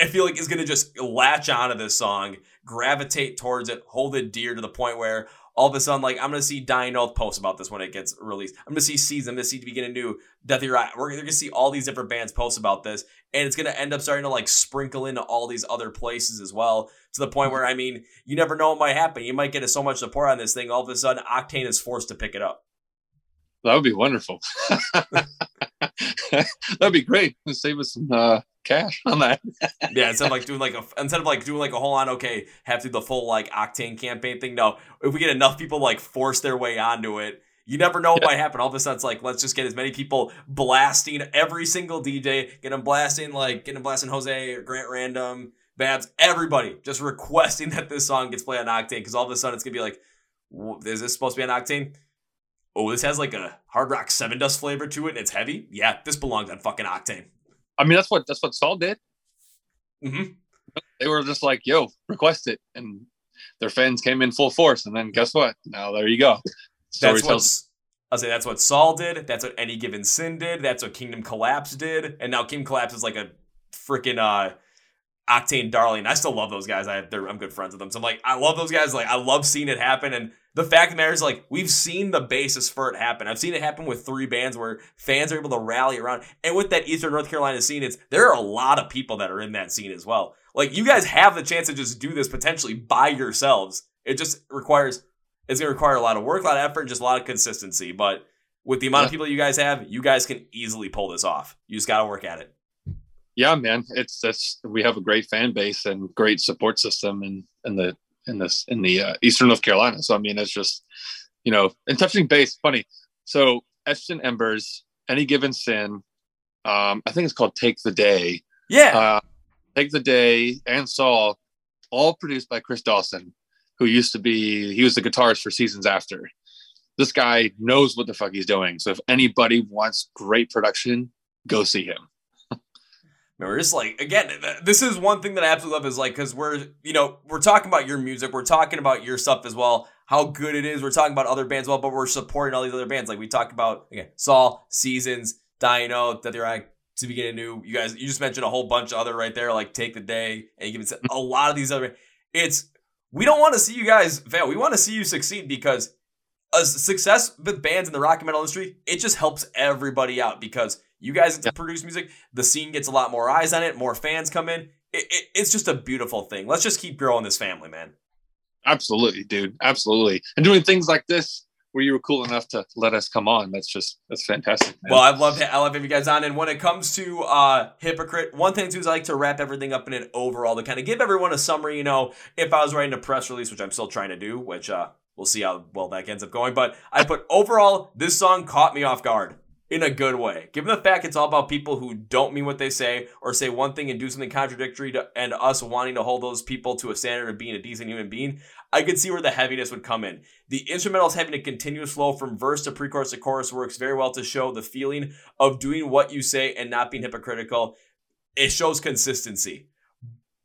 I feel like is going to just latch onto this song, gravitate towards it, hold it dear to the point where all of a sudden, like I'm gonna see Dying Oath post about this when it gets released. I'm gonna see Season, I'm gonna see Begin Anew, Death Right. We're gonna see all these different bands post about this, and it's gonna end up starting to like sprinkle into all these other places as well. To the point where I mean, you never know what might happen. You might get so much support on this thing, all of a sudden Octane is forced to pick it up. That would be wonderful. That'd be great. Save us some uh, cash on that. yeah, instead of like doing like a instead of like doing like a whole on okay, have to do the full like octane campaign thing. No, if we get enough people like force their way onto it, you never know what yeah. might happen. All of a sudden, it's like let's just get as many people blasting every single DJ, get them blasting like get them blasting Jose or Grant Random, Babs, everybody just requesting that this song gets played on Octane because all of a sudden it's gonna be like, is this supposed to be on Octane? Oh, this has like a hard rock Sevendust flavor to it and it's heavy. Yeah, this belongs on fucking Octane. I mean, that's what that's what Saul did. Mm-hmm. They were just like, "Yo, request it," and their fans came in full force. And then guess what? Now there you go. Story that's what I'll say. That's what Saul did. That's what Any Given Sin did. That's what Kingdom Collapse did. And now Kingdom Collapse is like a freaking uh, Octane darling. I still love those guys. I I'm good friends with them. So I'm like, I love those guys. Like I love seeing it happen. And the fact of the matter is, like, we've seen the basis for it happen. I've seen it happen with three bands where fans are able to rally around. And with that Eastern North Carolina scene, it's there are a lot of people that are in that scene as well. Like, you guys have the chance to just do this potentially by yourselves. It just requires it's gonna require a lot of work, a lot of effort, and just a lot of consistency. But with the amount yeah. of people you guys have, you guys can easily pull this off. You just gotta work at it. Yeah, man. It's that's we have a great fan base and great support system in in the in this in the uh, Eastern North Carolina. So I mean, it's just you know, and touching base. Funny. So in Embers, any given sin, um, I think it's called Take the Day. Yeah. Uh, Take the Day and Saul, all produced by Chris Dawson, who used to be, he was the guitarist for Seasons After. This guy knows what the fuck he's doing. So if anybody wants great production, go see him. We're just like again, this is one thing that I absolutely love is like because we're you know we're talking about your music, we're talking about your stuff as well, how good it is. We're talking about other bands well, but we're supporting all these other bands. Like we talked about again, Saul, Seasons, Dino, that they're at to Begin Anew. You guys, you just mentioned a whole bunch of other right there, like Take the Day, and you give a lot of these other. It's we don't want to see you guys fail. We want to see you succeed because a success with bands in the rock and metal industry, it just helps everybody out because you guys get to produce music. The scene gets a lot more eyes on it, more fans come in. It, it, it's just a beautiful thing. Let's just keep growing this family, man. Absolutely, dude. Absolutely. And doing things like this where you were cool enough to let us come on. That's just that's fantastic. Man. Well, I love I love having you guys on. And when it comes to uh hypocrite, one thing too is I like to wrap everything up in an overall to kind of give everyone a summary. You know, if I was writing a press release, which I'm still trying to do, which uh we'll see how well that ends up going. But I put overall, this song caught me off guard in a good way. Given the fact it's all about people who don't mean what they say or say one thing and do something contradictory to, and us wanting to hold those people to a standard of being a decent human being, I could see where the heaviness would come in. The instrumentals having a continuous flow from verse to pre-chorus to chorus works very well to show the feeling of doing what you say and not being hypocritical. It shows consistency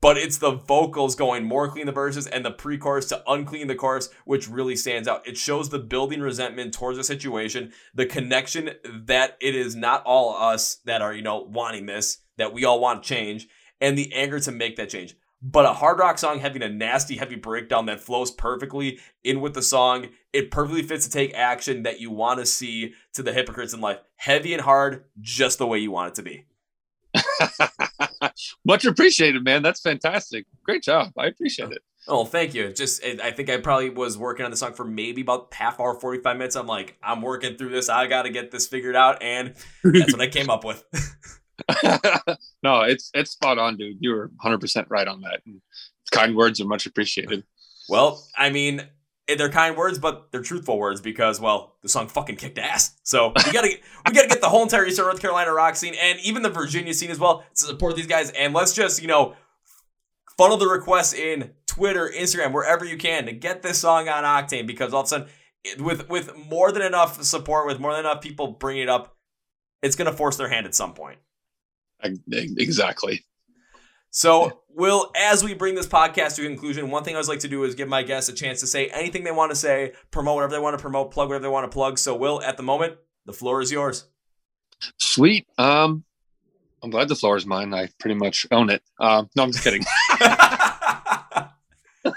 but it's the vocals going more clean the verses and the pre-chorus to unclean the chorus which really stands out. It shows the building resentment towards the situation the connection that it is not all us that are you know wanting this that we all want change and the anger to make that change. But a hard rock song having a nasty heavy breakdown that flows perfectly in with the song it perfectly fits to take action that you want to see to the hypocrites in life. Heavy and hard just the way you want it to be Much appreciated, man. That's fantastic. Great job. I appreciate it. Oh, thank you. Just, I think I probably was working on the song for maybe about half hour, 45 minutes. I'm like, I'm working through this. I got to get this figured out. And that's what I came up with. no, it's, it's spot on, dude. You were 100% right on that. And kind words are much appreciated. Well, I mean, they're kind words, but they're truthful words because, well, the song fucking kicked ass. So we gotta we gotta get the whole entire Eastern North Carolina rock scene and even the Virginia scene as well to support these guys. And let's just you know funnel the requests in Twitter, Instagram, wherever you can to get this song on Octane because all of a sudden, with with more than enough support, with more than enough people bringing it up, it's gonna force their hand at some point. Exactly. So, Will, as we bring this podcast to a conclusion, one thing I always like to do is give my guests a chance to say anything they want to say, promote whatever they want to promote, plug whatever they want to plug. So, Will, at the moment, the floor is yours. Sweet. Um, I'm glad the floor is mine. I pretty much own it. Um, no, I'm just kidding.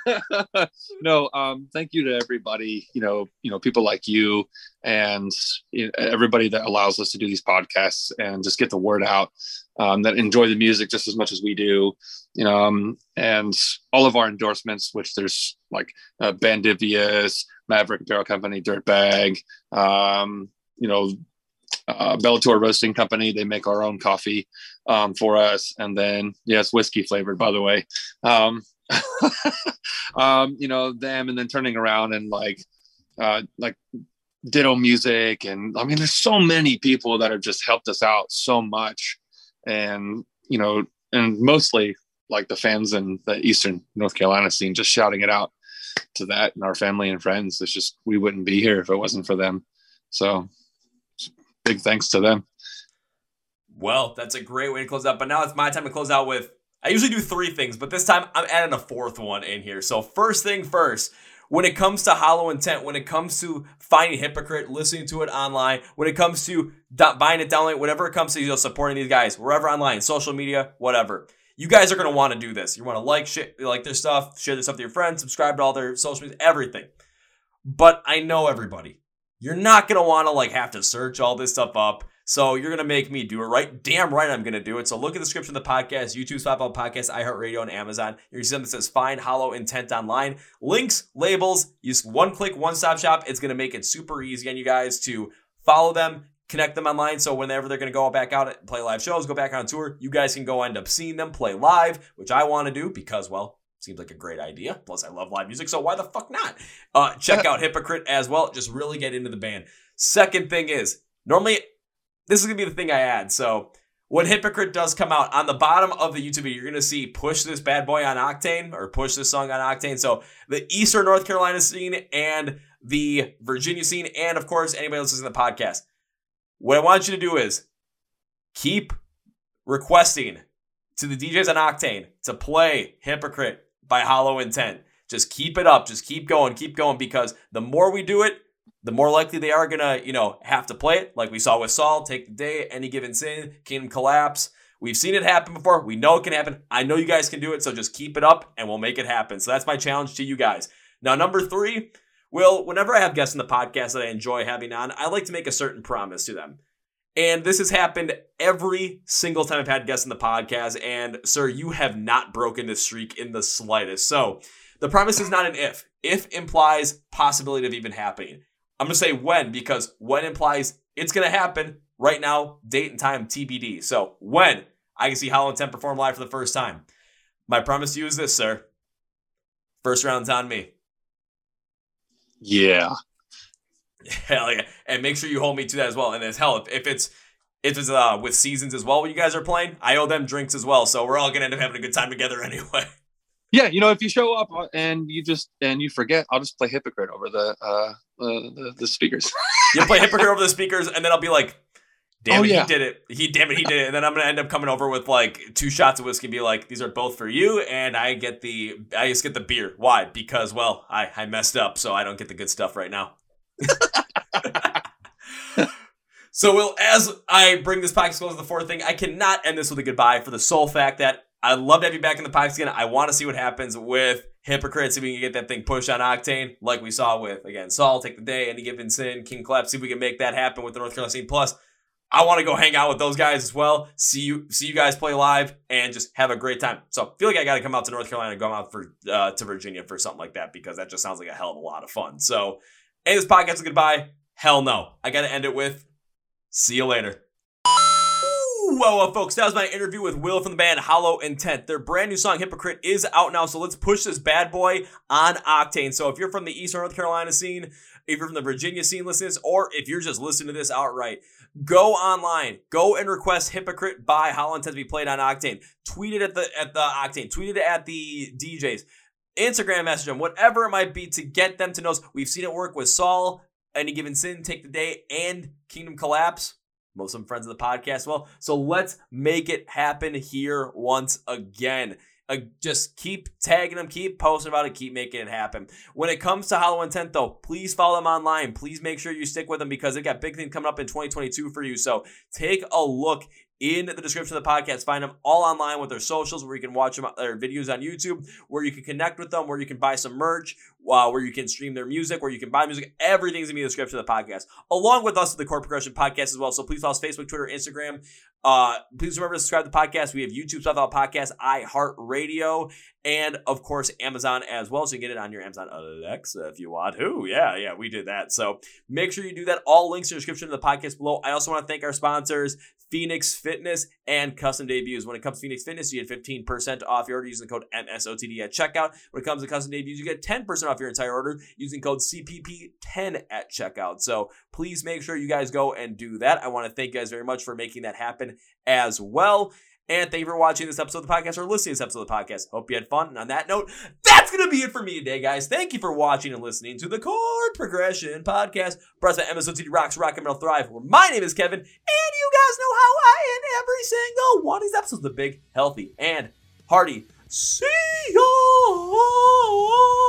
no, um, thank you to everybody. You know, you know, people like you and you know, everybody that allows us to do these podcasts and just get the word out. Um, that enjoy the music just as much as we do. You know, um, and all of our endorsements, which there's like uh, Bandivius, Maverick Barrel Company, Dirtbag, um, you know, uh, Bellator Roasting Company. They make our own coffee um, for us, and then yes, whiskey flavored, by the way. Um, um, you know them, and then turning around and like uh, like Ditto Music, and I mean, there's so many people that have just helped us out so much, and you know, and mostly like the fans in the Eastern North Carolina scene, just shouting it out to that and our family and friends. It's just we wouldn't be here if it wasn't for them. So big thanks to them. Well, that's a great way to close out. But now it's my time to close out with I usually do three things, but this time I'm adding a fourth one in here. So, first thing first, when it comes to hollow intent, when it comes to finding hypocrite, listening to it online, when it comes to buying it download, whatever it comes to, you know, supporting these guys, wherever online, social media, whatever. You guys are gonna want to do this. You want to like shit, like their stuff, share their stuff with your friends, subscribe to all their social media, everything. But I know everybody. You're not gonna want to like have to search all this stuff up. So you're gonna make me do it right. Damn right, I'm gonna do it. So look at the description of the podcast, YouTube, Spotify podcast, iHeartRadio, and Amazon. You're gonna see something that says "Find Hollow Intent Online." Links, labels. Use one click, one stop shop. It's gonna make it super easy on you guys to follow them, connect them online. So whenever they're gonna go back out and play live shows, go back on tour, you guys can go end up seeing them play live, which I want to do because well, seems like a great idea. Plus, I love live music, so why the fuck not? Uh, check out Hypocrite as well. Just really get into the band. Second thing is, normally this is gonna be the thing I add. So when Hypocrite does come out, on the bottom of the YouTube video, you're to see push this bad boy on Octane or push this song on Octane. So the Eastern North Carolina scene and the Virginia scene, and of course, anybody else listening to the podcast. What I want you to do is keep requesting to the DJs on Octane to play Hypocrite by Hollow Intent. Just keep it up. Just keep going. Keep going because the more we do it, the more likely they are gonna, you know, have to play it. Like we saw with Saul, take the day, any given sin, kingdom collapse. We've seen it happen before. We know it can happen. I know you guys can do it, so just keep it up and we'll make it happen. So that's my challenge to you guys. Now, number three, Will, whenever I have guests in the podcast that I enjoy having on, I like to make a certain promise to them. And this has happened every single time I've had guests in the podcast. And, sir, you have not broken this streak in the slightest. So, the promise is not an if. If implies possibility of even happening. I'm going to say when because when implies it's going to happen right now, date and time TBD. So when I can see Hollow Intent perform live for the first time. My promise to you is this, sir. First round's on me. Yeah. Hell yeah. And make sure you hold me to that as well. And as hell, if, if it's if it's uh with seasons as well when you guys are playing, I owe them drinks as well. So we're all gonna end up having a good time together anyway. Yeah, you know, if you show up uh, and you just and you forget, I'll just play hypocrite over the uh, uh the, the speakers. you play hypocrite over the speakers, and then I'll be like, "Damn oh, it, yeah. he did it! He damn it, he did it!" And then I'm gonna end up coming over with like two shots of whiskey, and be like, "These are both for you," and I get the I just get the beer. Why? Because well, I I messed up, so I don't get the good stuff right now. so, Will, as I bring this podcast close to the fourth thing, I cannot end this with a goodbye for the sole fact that I'd love to have you back in the podcast again. I want to see what happens with hypocrites. See if we can get that thing pushed on Octane, like we saw with again Saul, take the day, any given sin, King Clap. See if we can make that happen with the North Carolina scene. Plus, I want to go hang out with those guys as well. See you, see you guys play live, and just have a great time. So, I feel like I got to come out to North Carolina and go out for uh, to Virginia for something like that because that just sounds like a hell of a lot of fun. So, hey, this podcast is goodbye. Hell no, I got to end it with see you later. Well, well, folks, that was my interview with Will from the band Hollow Intent. Their brand new song, Hypocrite, is out now, so let's push this bad boy on Octane. So if you're from the Eastern North Carolina scene, if you're from the Virginia scene listening to this, or if you're just listening to this outright, go online, go and request Hypocrite by Hollow Intent to be played on Octane. Tweet it at the at the Octane, tweet it at the DJs, Instagram message them, whatever it might be to get them to know. We've seen it work with Saul, Any Given Sin, Take the Day, and Kingdom Collapse most of them friends of the podcast. Well, so let's make it happen here once again. Uh, just keep tagging them, keep posting about it, keep making it happen. When it comes to Hollow Intent, though, please follow them online. Please make sure you stick with them because they've got big things coming up in 2022 for you. So take a look in the description of the podcast. Find them all online with their socials where you can watch them, their videos on YouTube, where you can connect with them, where you can buy some merch, uh, where you can stream their music, where you can buy music. Everything's in the description of the podcast, along with us, the Core Progression Podcast as well. So please follow us Facebook, Twitter, Instagram. Uh, please remember to subscribe to the podcast. We have YouTube, Spotify Podcast, iHeartRadio, and of course Amazon as well. So you can get it on your Amazon Alexa if you want to. Yeah, yeah, we did that. So make sure you do that. All links in the description of the podcast below. I also want to thank our sponsors, Phoenix Fitness and Custom Debuts. When it comes to Phoenix Fitness, you get 15% off your order using the code MSOTD at checkout. When it comes to Custom Debuts, you get 10% off your entire order using code CPP10 at checkout. So please make sure you guys go and do that. I want to thank you guys very much for making that happen as well. And thank you for watching this episode of the podcast or listening to this episode of the podcast. Hope you had fun. And on that note, that's going to be it for me today, guys. Thank you for watching and listening to the Chord Progression Podcast, brought by MSOTD Rocks, Rock and Metal Thrive, where my name is Kevin, and you guys know how I end every single one of these episodes. The big, healthy, and hearty. See you.